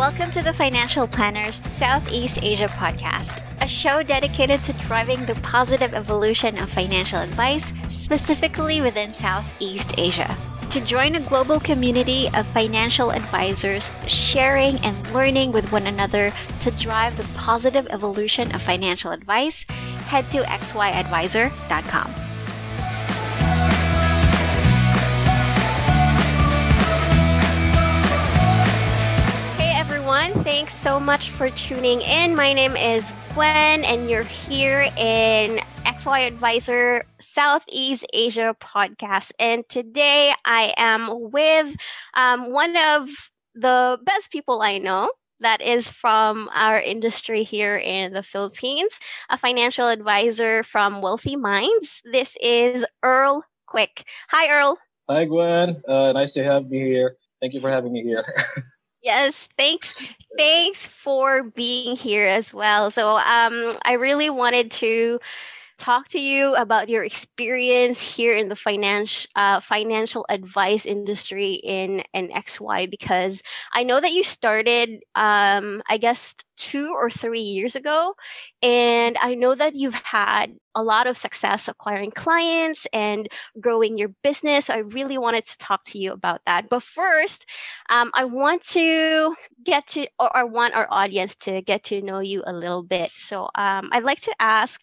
Welcome to the Financial Planners Southeast Asia podcast, a show dedicated to driving the positive evolution of financial advice, specifically within Southeast Asia. To join a global community of financial advisors sharing and learning with one another to drive the positive evolution of financial advice, head to xyadvisor.com. Thanks so much for tuning in. My name is Gwen, and you're here in XY Advisor Southeast Asia podcast. And today I am with um, one of the best people I know. That is from our industry here in the Philippines, a financial advisor from Wealthy Minds. This is Earl Quick. Hi, Earl. Hi, Gwen. Uh, nice to have you here. Thank you for having me here. Yes, thanks. Thanks for being here as well. So, um, I really wanted to talk to you about your experience here in the finance uh, financial advice industry in in XY because I know that you started um, I guess two or three years ago and I know that you've had a lot of success acquiring clients and growing your business. I really wanted to talk to you about that. But first, um, I want to get to, or want our audience to get to know you a little bit. So um, I'd like to ask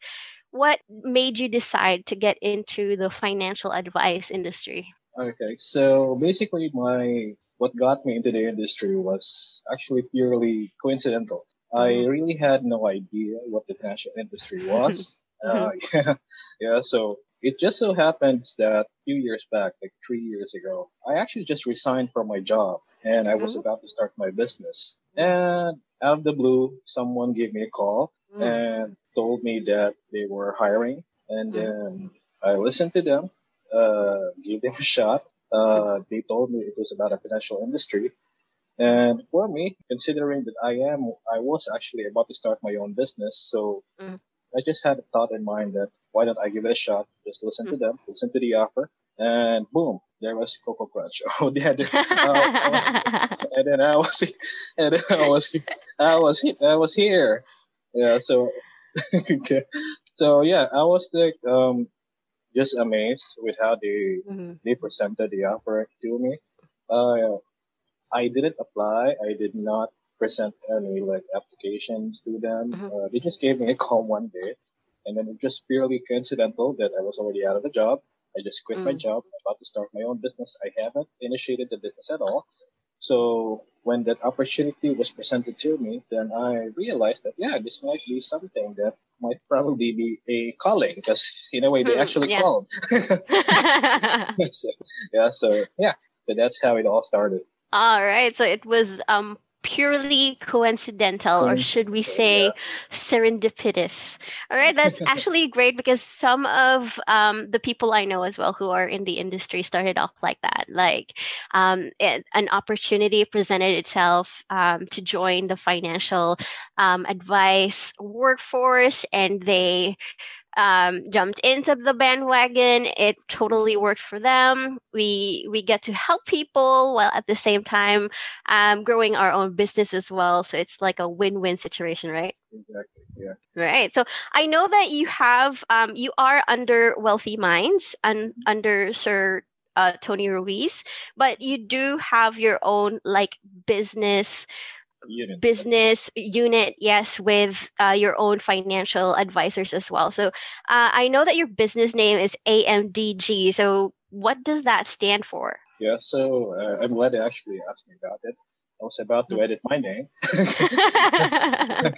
what made you decide to get into the financial advice industry? Okay, so basically, my what got me into the industry was actually purely coincidental. I mm-hmm. really had no idea what the financial industry was. uh, yeah, yeah. So it just so happens that a few years back, like three years ago, I actually just resigned from my job and I was mm-hmm. about to start my business. And out of the blue, someone gave me a call mm. and told me that they were hiring. And mm. then I listened to them, uh, gave them a shot. Uh, they told me it was about a financial industry. And for me, considering that I am, I was actually about to start my own business. So mm. I just had a thought in mind that why don't I give it a shot? Just listen mm. to them, listen to the offer, and boom, there was Coco Crunch. Oh, yeah, uh, and then I was, and then I was, I was, I was here. Yeah, so, so yeah, I was like, um, just amazed with how they mm-hmm. they presented the offer to me. Uh, I didn't apply. I did not present any like applications to them. Mm-hmm. Uh, they just gave me a call one day, and then it was just purely coincidental that I was already out of the job. I just quit mm. my job. I'm about to start my own business. I haven't initiated the business at all. So when that opportunity was presented to me, then I realized that yeah, this might be something that might probably be a calling because in a way they mm, actually yeah. called. so, yeah, so yeah, but that's how it all started. All right, so it was um purely coincidental, or should we say yeah. serendipitous? All right, that's actually great because some of um, the people I know as well who are in the industry started off like that. Like um, it, an opportunity presented itself um, to join the financial um, advice workforce, and they um, jumped into the bandwagon. It totally worked for them. We we get to help people while at the same time um, growing our own business as well. So it's like a win-win situation, right? Exactly. Yeah. Right. So I know that you have um, you are under Wealthy Minds and under Sir uh, Tony Ruiz, but you do have your own like business unit. business unit, yes, with uh, your own financial advisors as well. So uh, I know that your business name is AMDG. So what does that stand for? Yeah, so uh, I'm glad you actually asked me about it. I was about to mm-hmm. edit my name.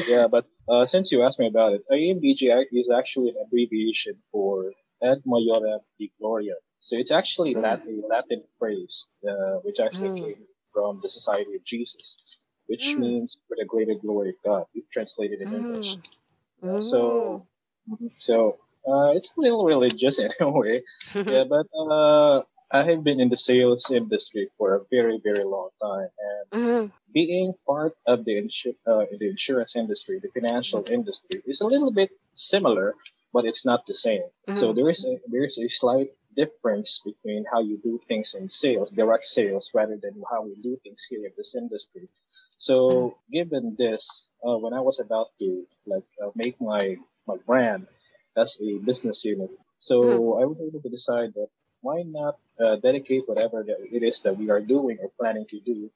yeah, but uh, since you asked me about it, AMDG is actually an abbreviation for Ad Majorem Dei Gloria. So it's actually mm. Latin, Latin phrase, uh, which actually mm. came from the Society of Jesus which mm. means for the greater glory of God. We've translated in mm. English. Uh, so, mm-hmm. so uh, it's a little religious in a way, yeah. But uh, I have been in the sales industry for a very, very long time, and mm. being part of the, insu- uh, the insurance industry, the financial mm. industry, is a little bit similar, but it's not the same. So there is a there is a slight difference between how you do things in sales, direct sales, rather than how we do things here in this industry. So given this, uh, when I was about to like uh, make my my brand as a business unit, so Mm. I was able to decide that why not uh, dedicate whatever that it is that we are doing or planning to do,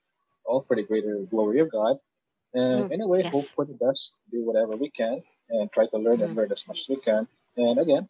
all for the greater glory of God, and Mm. in a way Yes. hope for the best, do whatever we can, and try to learn and Mhm. learn as much as we can. And again,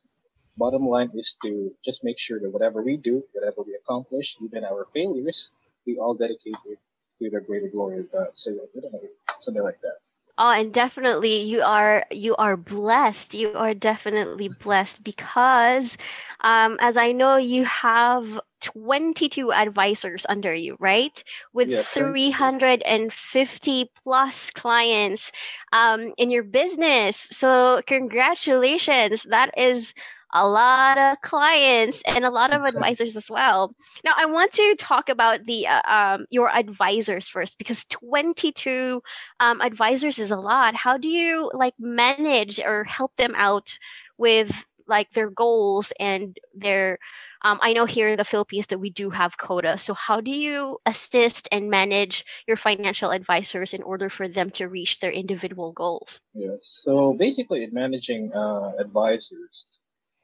bottom line is to just make sure that whatever we do, whatever we accomplish, even our failures, we all dedicate it to the greater glory of God. So I don't know, something like that. Oh, and definitely you are you are blessed. You are definitely blessed because um, as I know you have 22 advisors under you, right? With Yeah, 350 plus clients um, in your business. So congratulations. That is a lot of clients and a lot of advisors as well. Now I want to talk about the uh, um, your advisors first because 22 um, advisors is a lot. How do you like manage or help them out with like their goals and their? Um, I know here in the Philippines that we do have quota. So how do you assist and manage your financial advisors in order for them to reach their individual goals? Yes. So basically, in managing uh, advisors,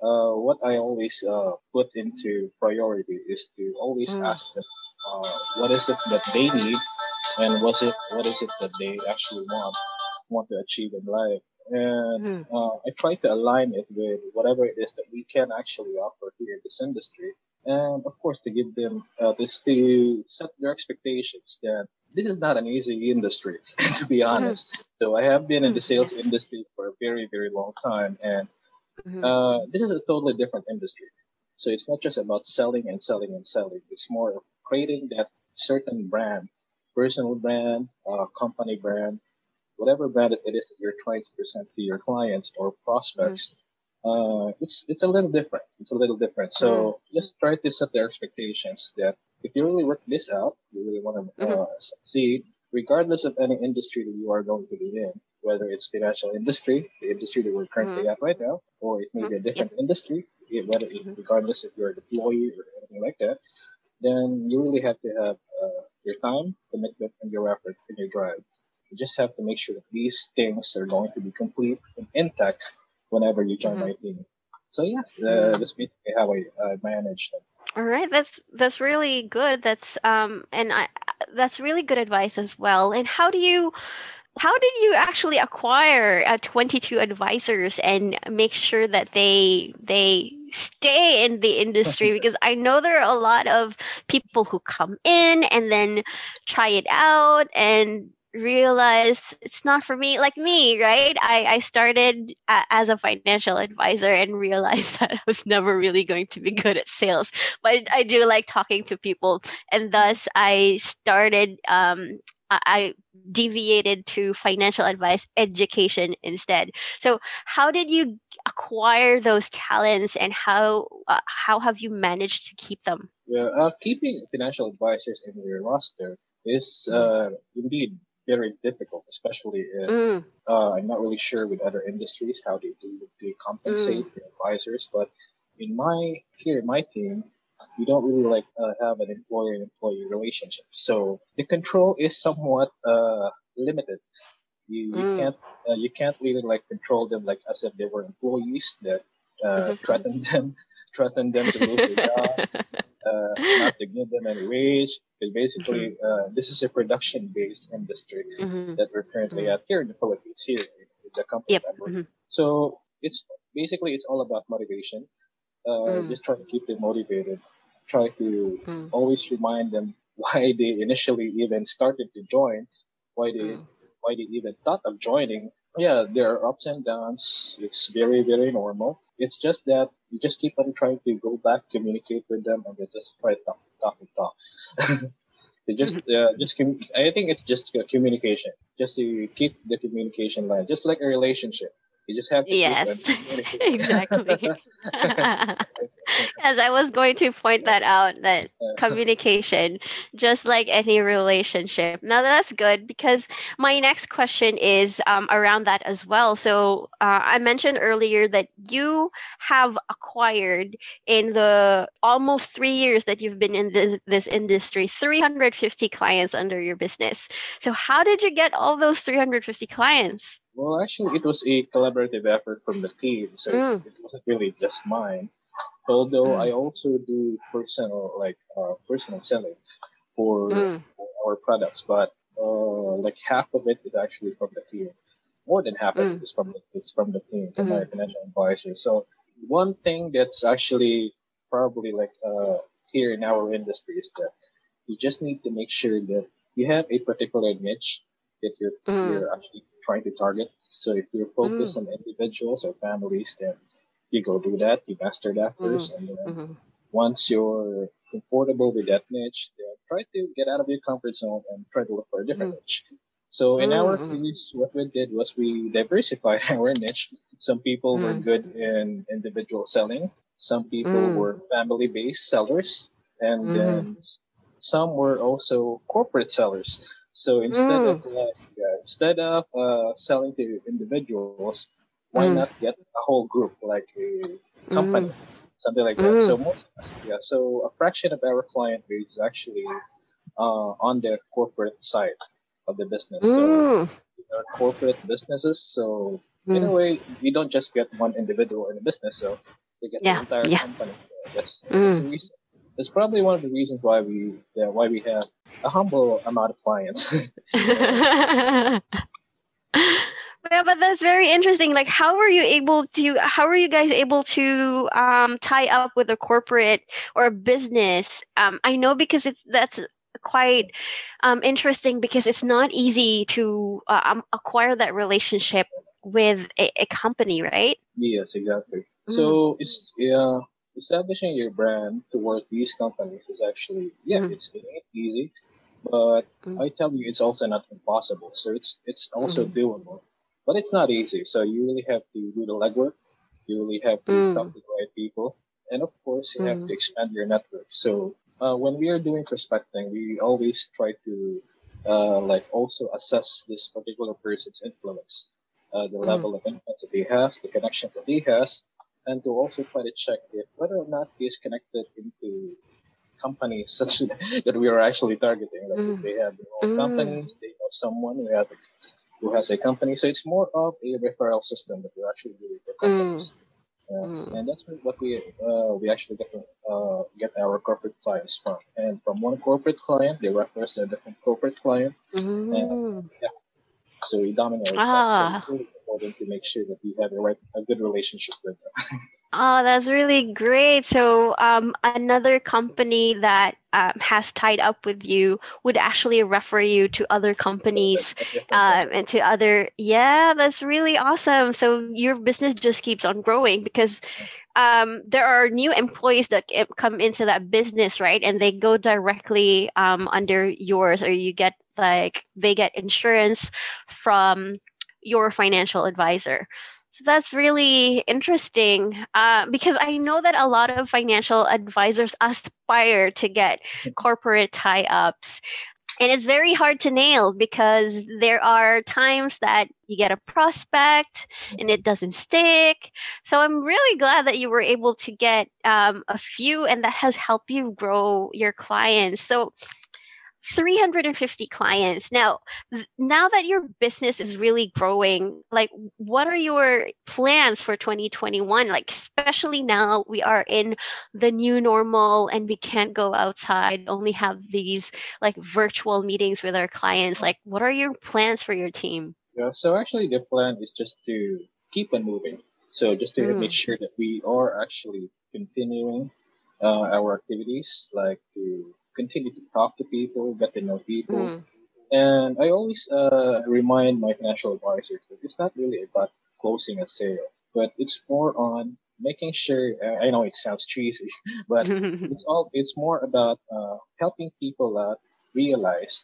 uh, what I always uh, put into priority is to always Mm. ask them uh, what is it that they need and what it what is it that they actually want want to achieve in life. And Mhm. uh, I try to align it with whatever it is that we can actually offer here in this industry. And of course, to give them uh, this to set their expectations that this is not an easy industry, to be honest. So I have been in the Mm, sales industry for a very, very long time, and Mhm. uh, this is a totally different industry. So it's not just about selling and selling and selling. It's more of creating that certain brand, personal brand, uh, company brand, whatever brand it is that you're trying to present to your clients or prospects. Uh, it's it's a little different. It's a little different. So just try to set their expectations that if you really work this out, you really want to uh, succeed, regardless of any industry that you are going to be in, whether it's financial industry, the industry that we're currently at right now, or it may be a different industry, whether it, Mhm. regardless if you're an employee or anything like that, then you really have to have uh, your time, commitment, and your effort and your drive. You just have to make sure that these things are going to be complete and intact whenever you join Mhm. my team. So yeah, uh, that's basically how I uh, manage them. All right, that's that's really good. That's um and I that's really good advice as well. And how do you how did you actually acquire uh, 22 advisors and make sure that they they stay in the industry? Because I know there are a lot of people who come in and then try it out and realize it's not for me like me right i, I started uh, as a financial advisor and realized that i was never really going to be good at sales but i do like talking to people and thus i started um, I I deviated to financial advice education instead. So, how did you acquire those talents, and how uh, how have you managed to keep them? Yeah, uh, keeping financial advisors in your roster is uh, indeed very difficult, especially if Mm, uh, I'm not really sure with other industries how they do they compensate Mm. their advisors, but in my here in my team, we don't really like uh, have an employer employee relationship, so the control is somewhat uh, limited. You, you Mm. can't uh, you can't really like control them like as if they were employees that uh, threaten them threaten them to lose their job not to give them any wage. Because basically, uh, this is a production-based industry Mhm. that we're currently Mhm. at here in the Philippines, here in the company. Yep. Mm-hmm. So it's basically it's all about motivation. Uh, Mm. Just try to keep them motivated. Try to Mm. always remind them why they initially even started to join, why they Mm. why they even thought of joining. Yeah, there are ups and downs. It's very, very normal. It's just that you just keep on trying to go back, communicate with them, and they just try to talk, talk, and talk. they just, uh, just. Com- I think it's just communication. Just to keep the communication line, just like a relationship. You just have to Yes, exactly. As I was going to point that out, that communication, just like any relationship. Now that's good because my next question is um, around that as well. So uh, I mentioned earlier that you have acquired in the almost three years that you've been in this, this industry 350 clients under your business. So how did you get all those 350 clients? Well, actually, it was a collaborative effort from the team, so Mm. it wasn't really just mine. Although Mm. I also do personal, like uh, personal selling for, Mm. for our products, but uh, like half of it is actually from the team. More than half of Mm. it is from the, is from the team, from my Mhm. financial advisor. So one thing that's actually probably like uh, here in our industry is that you just need to make sure that you have a particular niche that you're Mm. you're actually trying to target. So if you're focused on individuals or families, then you go do that. You master that first, and then Mhm. once you're comfortable with that niche, then try to get out of your comfort zone and try to look for a different niche. So in our Mm. case, what we did was we diversified our niche. Some people were Mm. good in individual selling. Some people Mm. were family-based sellers, and Mhm. then some were also corporate sellers. So instead Mm. of like, yeah, instead of uh, selling to individuals, why Mm. not get a whole group like a company, Mm. something like that? Mm. So most, yeah, so a fraction of our client base is actually uh, on the corporate side of the business. So Mm. corporate businesses. So in a Mm. way, you don't just get one individual in a business. So you get Yeah, the entire yeah. company. So that's, that's That's probably one of the reasons why we yeah, why we have a humble amount of clients. yeah, but that's very interesting. Like, how were you able to? How were you guys able to um, tie up with a corporate or a business? Um, I know because it's that's quite um, interesting because it's not easy to uh, um, acquire that relationship with a, a company, right? yes, exactly. Mm. So it's yeah, establishing your brand towards these companies is actually yeah, Mm. it's it ain't easy, but Mm. I tell you, it's also not impossible. So it's it's also Mm. doable, but it's not easy. So you really have to do the legwork. You really have to Mm. talk to the right people, and of course, you have Mm. to expand your network. So uh, when we are doing prospecting, we always try to uh, like also assess this particular person's influence, uh, the Mm. level of influence that he has, the connection that he has, and to also try to check if whether or not he is connected into companies such that we are actually targeting. Like if Mm. they have their own Mm. companies, they know someone who has who has a company. So it's more of a referral system that we're actually doing for companies. Uh, Mm. And that's what we uh, we actually get uh, get our corporate clients from. And from one corporate client, they refer us to a different corporate client. Mm. So we dominate. that. Ah. So it's really important to make sure that you have a right a good relationship with them. Oh, that's really great. So, um, another company that um, has tied up with you would actually refer you to other companies um, and to other. Yeah, that's really awesome. So your business just keeps on growing because um, there are new employees that come into that business, right? And they go directly um, under yours, or you get like they get insurance from your financial advisor. So that's really interesting uh, because I know that a lot of financial advisors aspire to get corporate tie ups. And it's very hard to nail because there are times that you get a prospect and it doesn't stick. So I'm really glad that you were able to get um, a few and that has helped you grow your clients. So 350 clients. Now, now that your business is really growing, like what are your plans for 2021? Like especially now we are in the new normal and we can't go outside, only have these like virtual meetings with our clients. Like what are your plans for your team? Yeah, so actually the plan is just to keep on moving. So just to Mm. make sure that we are actually continuing uh, our activities, like to continue to talk to people, get to know people. Mm. And I always uh, remind my financial advisors that it's not really about closing a sale, but it's more on making sure. Uh, I know it sounds cheesy, but it's all. It's more about uh, helping people out realize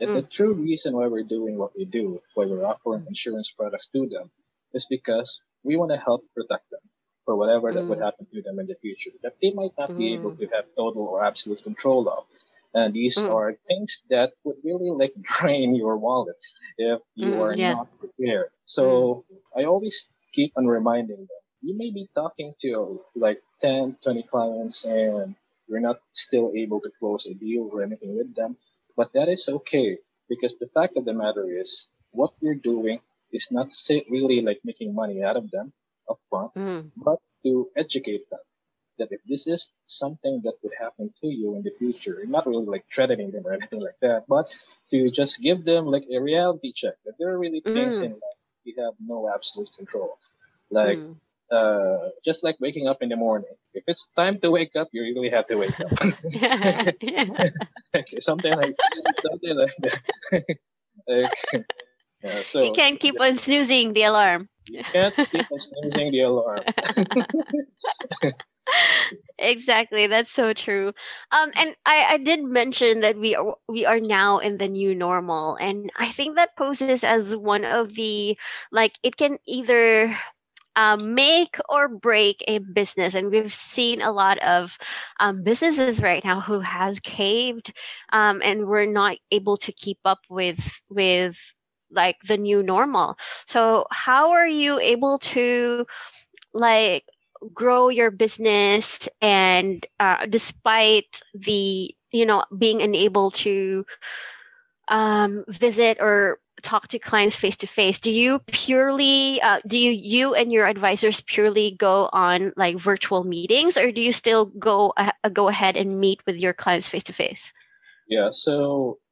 that the true reason why we're doing what we do, why we're offering insurance products to them, is because we want to help protect them. For whatever that would mm. happen to them in the future that they might not be able mm. to have total or absolute control of. And these mm. are things that would really like drain your wallet if you mm, are yeah. not prepared. So I always keep on reminding them. You may be talking to like 10, 20 clients and you're not still able to close a deal or anything with them, but that is okay because the fact of the matter is what you're doing is not really like making money out of them upfront, mm. but to educate them that if this is something that would happen to you in the future, not really like threatening them or anything like that, but to just give them like a reality check that there are really things mm. in life you have no absolute control. Like mm. uh, just like waking up in the morning. If it's time to wake up, you really have to wake up. yeah. something like something like that. like, yeah, so you can't keep on snoozing the alarm. You can't keep on snoozing the alarm. exactly that's so true um and i i did mention that we are we are now in the new normal and i think that poses as one of the like it can either um, make or break a business and we've seen a lot of um, businesses right now who has caved um, and we're not able to keep up with with like the new normal. So how are you able to like grow your business and uh, despite the you know being unable to um, visit or talk to clients face to face do you purely uh, do you you and your advisors purely go on like virtual meetings or do you still go uh, go ahead and meet with your clients face to face yeah so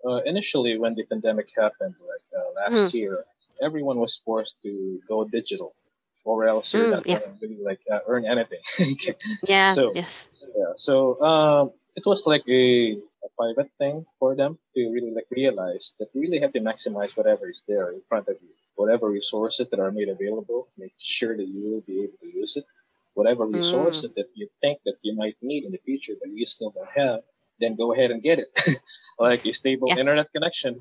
uh, initially when the pandemic happened like uh, last mm. year everyone was forced to go digital or else you're mm, not yeah. going to really like uh, earn anything. yeah. So yes. Yeah. So um, it was like a, a private thing for them to really like realize that you really have to maximize whatever is there in front of you. Whatever resources that are made available, make sure that you will be able to use it. Whatever mm. resources mm. that you think that you might need in the future but you still don't have, then go ahead and get it. like a stable yeah. internet connection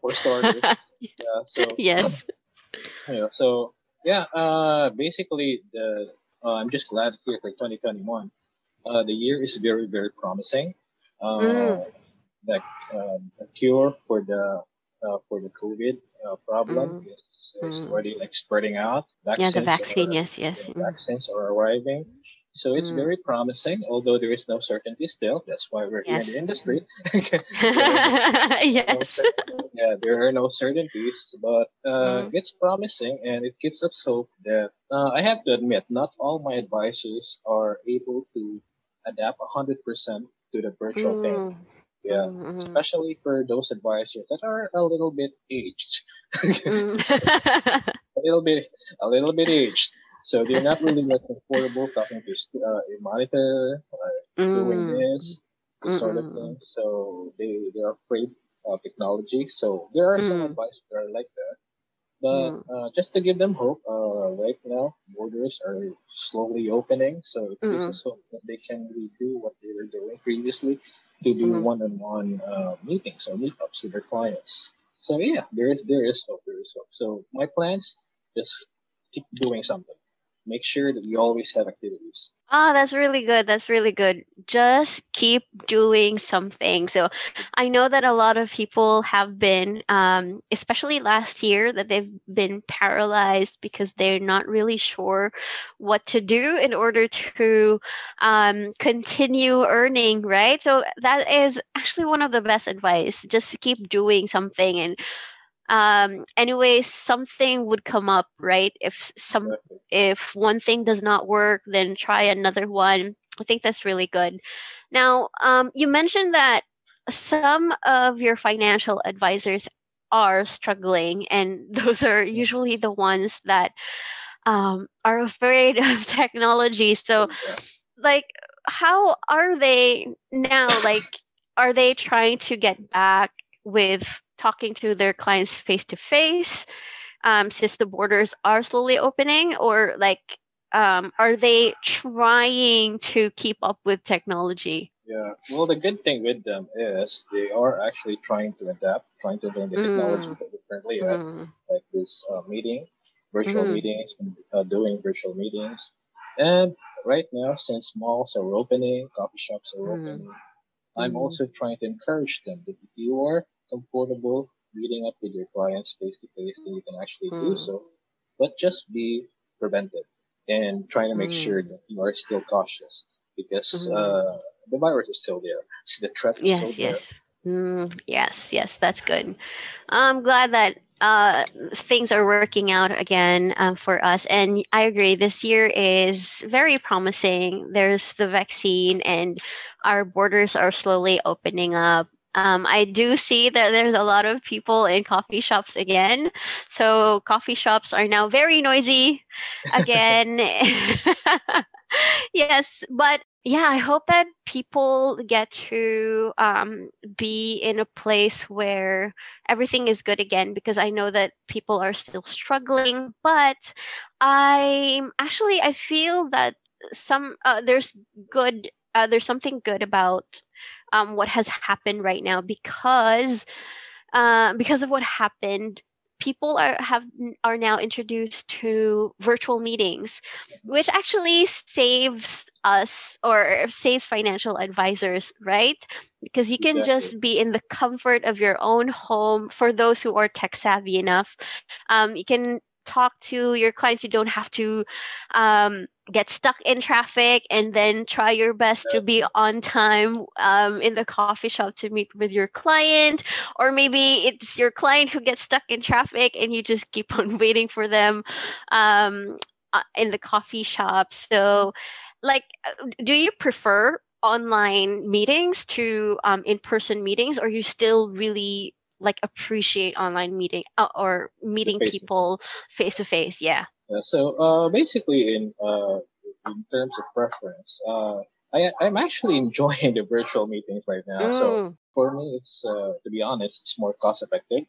for starters. yeah. So yes. Yeah. So yeah, uh, basically, the uh, I'm just glad here for 2021. Uh, the year is very, very promising. Uh, mm. The um, cure for the uh, for the COVID uh, problem mm. is, is mm. already like spreading out. Vaccines yeah, the vaccine. Are, yes, yes. Mm. Vaccines are arriving. So it's mm. very promising, although there is no certainty still. That's why we're yes. here in the industry. yes. yeah, there are no certainties, but uh, mm. it's promising and it gives us hope that uh, I have to admit, not all my advisors are able to adapt 100% to the virtual mm. thing. Yeah, mm-hmm. especially for those advisors that are a little bit aged. Mm. a little bit, a little bit aged. So they're not really like comfortable talking to uh, a monitor, uh, mm. doing this, this sort of thing. So they they're afraid of technology. So there are mm. some advice that are like that. But mm. uh, just to give them hope, uh, right now borders are slowly opening, so gives us hope that they can redo what they were doing previously to do mm-hmm. one-on-one uh, meetings or meetups with their clients. So yeah, there is there is hope. There is hope. So my plans, just keep doing something make sure that you always have activities. Ah, that's really good. That's really good. Just keep doing something. So, I know that a lot of people have been, um, especially last year, that they've been paralyzed because they're not really sure what to do in order to um, continue earning, right? So, that is actually one of the best advice. Just keep doing something and um anyway something would come up right? If some if one thing does not work then try another one. I think that's really good. Now um you mentioned that some of your financial advisors are struggling and those are usually the ones that um are afraid of technology. So like how are they now? Like are they trying to get back with talking to their clients face to face since the borders are slowly opening or like um, are they trying to keep up with technology yeah well the good thing with them is they are actually trying to adapt trying to learn the technology mm. that we currently mm. like this uh, meeting virtual mm-hmm. meetings uh, doing virtual meetings And right now, since malls are opening, coffee shops are Mm. opening, I'm Mm. also trying to encourage them that if you are comfortable meeting up with your clients face to face, then you can actually do Mm. so. But just be preventive and trying to make sure Mm. that you are still cautious because Mm. uh, the virus is still there. So The threat is still Yes, there. yes. Mm, yes, yes, that's good. I'm glad that uh, things are working out again um, for us. And I agree, this year is very promising. There's the vaccine, and our borders are slowly opening up. Um, I do see that there's a lot of people in coffee shops again. So, coffee shops are now very noisy again. yes, but yeah, I hope that people get to um, be in a place where everything is good again because I know that people are still struggling. But I'm actually, I feel that some uh, there's good, uh, there's something good about um, what has happened right now because uh, because of what happened people are have are now introduced to virtual meetings which actually saves us or saves financial advisors right because you can Exactly. just be in the comfort of your own home for those who are tech savvy enough um, you can talk to your clients. You don't have to um, get stuck in traffic and then try your best to be on time um, in the coffee shop to meet with your client. Or maybe it's your client who gets stuck in traffic and you just keep on waiting for them um, uh, in the coffee shop. So like do you prefer online meetings to um, in-person meetings? Or you still really like appreciate online meeting uh, or meeting face-to-face. people face to face yeah Yeah, so uh, basically, in uh, in terms of preference, uh, I I'm actually enjoying the virtual meetings right now. So Mm, for me, it's uh, to be honest, it's more cost effective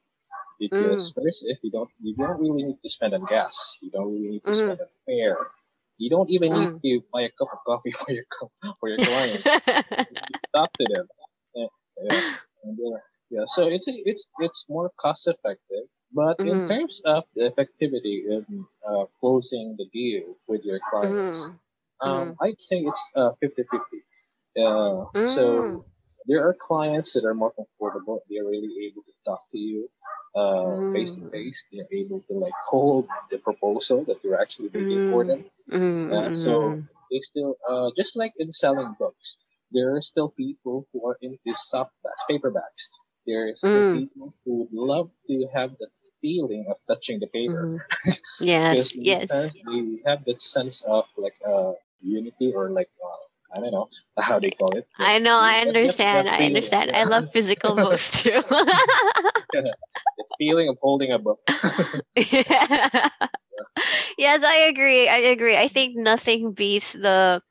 because first, if you don't you don't really need to spend on gas, you don't really need to Mhm. spend on fare, you don't even need Mm. to buy a cup of coffee for your co- for your client. Talk to them. Yeah, yeah. And, uh, yeah, so it's it's it's more cost effective. But in Mhm. terms of the effectivity in uh, closing the deal with your clients, Mhm. um, I'd say it's uh, 50-50. Uh, Mm. so there are clients that are more comfortable. They're really able to talk to you uh, face to Mm. face. They're able to like hold the proposal that you're actually making for them. Mm, Yeah, mm, so mm, they still, uh, just like in selling books, there are still people who are into softbacks, paperbacks. There still Mm. people who would love to have that feeling of touching the paper mhm. because Yes, yes. they have that sense of like uh, unity or like uh, I don't know how they call it. I know, I understand. I understand. I love physical books too. the feeling of holding a book. Yeah. yes, I agree. I agree. I think nothing beats the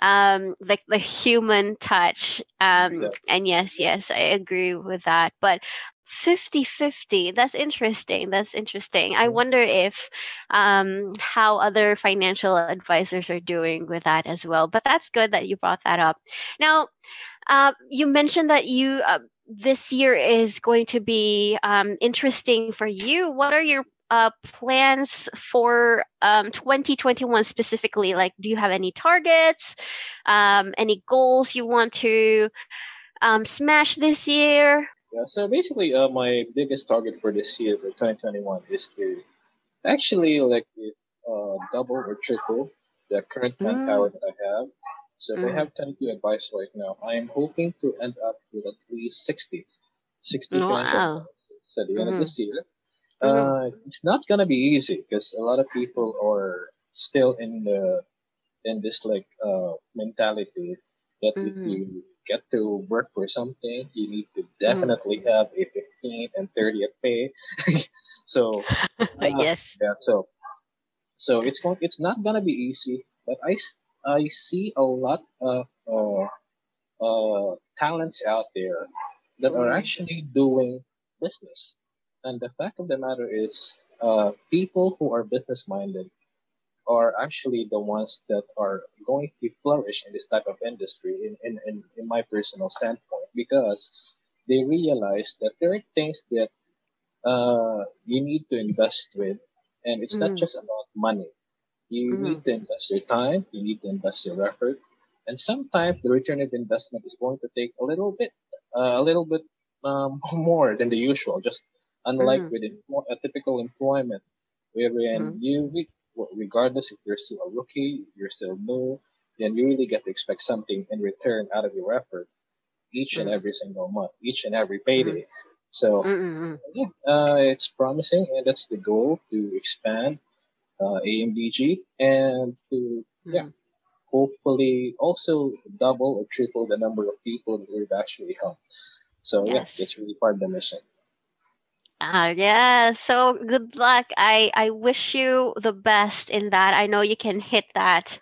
um like the human touch. Um Yeah. and yes, yes, I agree with that. But 50-50, that's interesting. That's interesting. I wonder if um how other financial advisors are doing with that as well. But that's good that you brought that up. Now, uh, you mentioned that you uh, this year is going to be um, interesting for you. What are your uh, plans for um, 2021 specifically? Like, do you have any targets, um, any goals you want to um, smash this year? Yeah, so basically, uh, my biggest target for this year, for 2021, is to actually like uh, double or triple the current manpower that I have. So if I Mm. have 22 advisors right now, I am hoping to end up with at least 60, 60 financial Wow. at the end Mhm. of this year. Mhm. Uh, it's not gonna be easy because a lot of people are still in the in this like uh, mentality that if Mhm. you get to work for something, you need to definitely have a 15 and 30th pay. so uh, yes. yeah, so so it's going it's not gonna be easy, but I I see a lot of uh, uh, talents out there that are Mm. actually doing business. And the fact of the matter is, uh, people who are business minded are actually the ones that are going to flourish in this type of industry, in, in, in, in my personal standpoint, because they realize that there are things that uh, you need to invest with, and it's not Mm. just about money. You mm-hmm. need to invest your time, you need to invest your effort, and sometimes the return of investment is going to take a little bit, uh, a little bit um, more than the usual. Just unlike mm-hmm. with a typical employment, wherein mm-hmm. you, regardless if you're still a rookie, you're still new, then you really get to expect something in return out of your effort each and mm. every single month, each and every payday. Mm. So yeah, uh, it's promising, and that's the goal to expand uh, AMDG and to yeah, mm. hopefully also double or triple the number of people that we've actually helped. So yes. yeah, it's really part of the mission. Uh, yeah. So good luck. I I wish you the best in that. I know you can hit that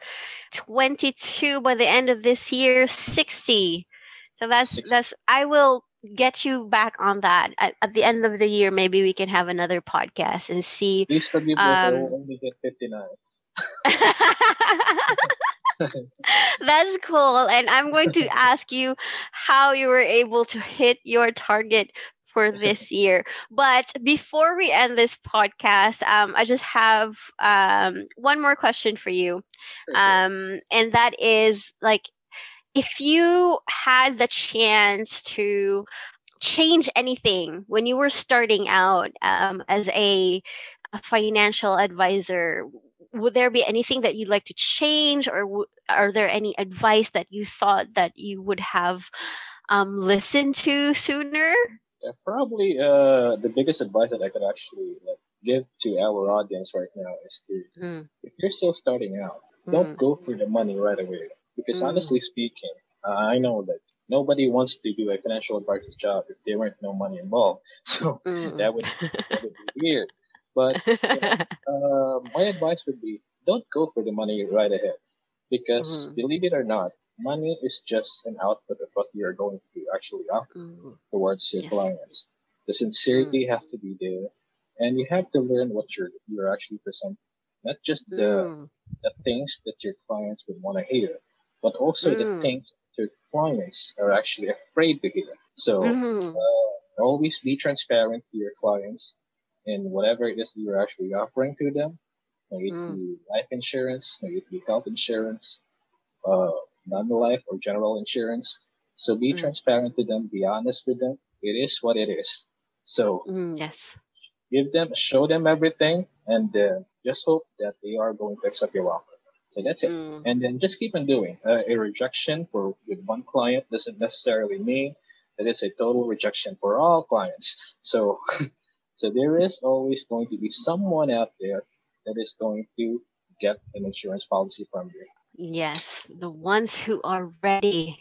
22 by the end of this year, 60. So that's that's I will get you back on that at, at, the end of the year. Maybe we can have another podcast and see. Please forgive me um, only get 59. That's cool. And I'm going to ask you how you were able to hit your target for this year. But before we end this podcast, um, I just have um, one more question for you. Um, and that is like, if you had the chance to change anything when you were starting out um, as a, a, financial advisor, would there be anything that you'd like to change, or w- are there any advice that you thought that you would have um, listened to sooner? Yeah, probably uh, the biggest advice that I could actually like, give to our audience right now is to, mm. if you're still starting out, don't mm. go for the money right away. Because mm. honestly speaking, I know that nobody wants to do a financial advisor's job if there weren't no money involved. So that, would, that would be weird. But uh, my advice would be don't go for the money right ahead. Because mm. believe it or not, money is just an output of what you're going to actually offer mm. towards your yes. clients. The sincerity mm. has to be there, and you have to learn what you're you're actually presenting, not just the mm. the things that your clients would want to hear, but also the mm. things your clients are actually afraid to hear. So mm-hmm. uh, always be transparent to your clients in whatever it is you're actually offering to them. May it mm. be life insurance, may it be health insurance, uh, non-life or general insurance. So be mm. transparent to them, be honest with them. It is what it is. So mm, yes, give them, show them everything, and uh, just hope that they are going to accept your offer. So that's it. Mm. And then just keep on doing. Uh, a rejection for with one client doesn't necessarily mean that it's a total rejection for all clients. So, so there is always going to be someone out there that is going to get an insurance policy from you. Yes, the ones who are ready.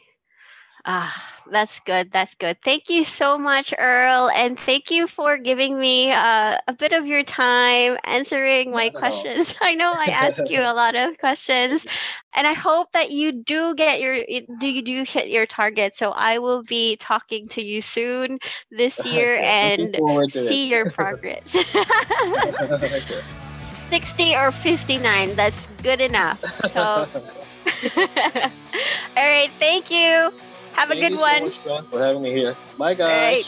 Ah, that's good. That's good. Thank you so much, Earl, and thank you for giving me uh, a bit of your time answering my questions. I know I ask you a lot of questions, and I hope that you do get your do you do hit your target. So I will be talking to you soon this year and see your progress. 60 or 59. That's good enough. So, all right. Thank you. Have thank a good one. So much, for having me here. Bye, guys.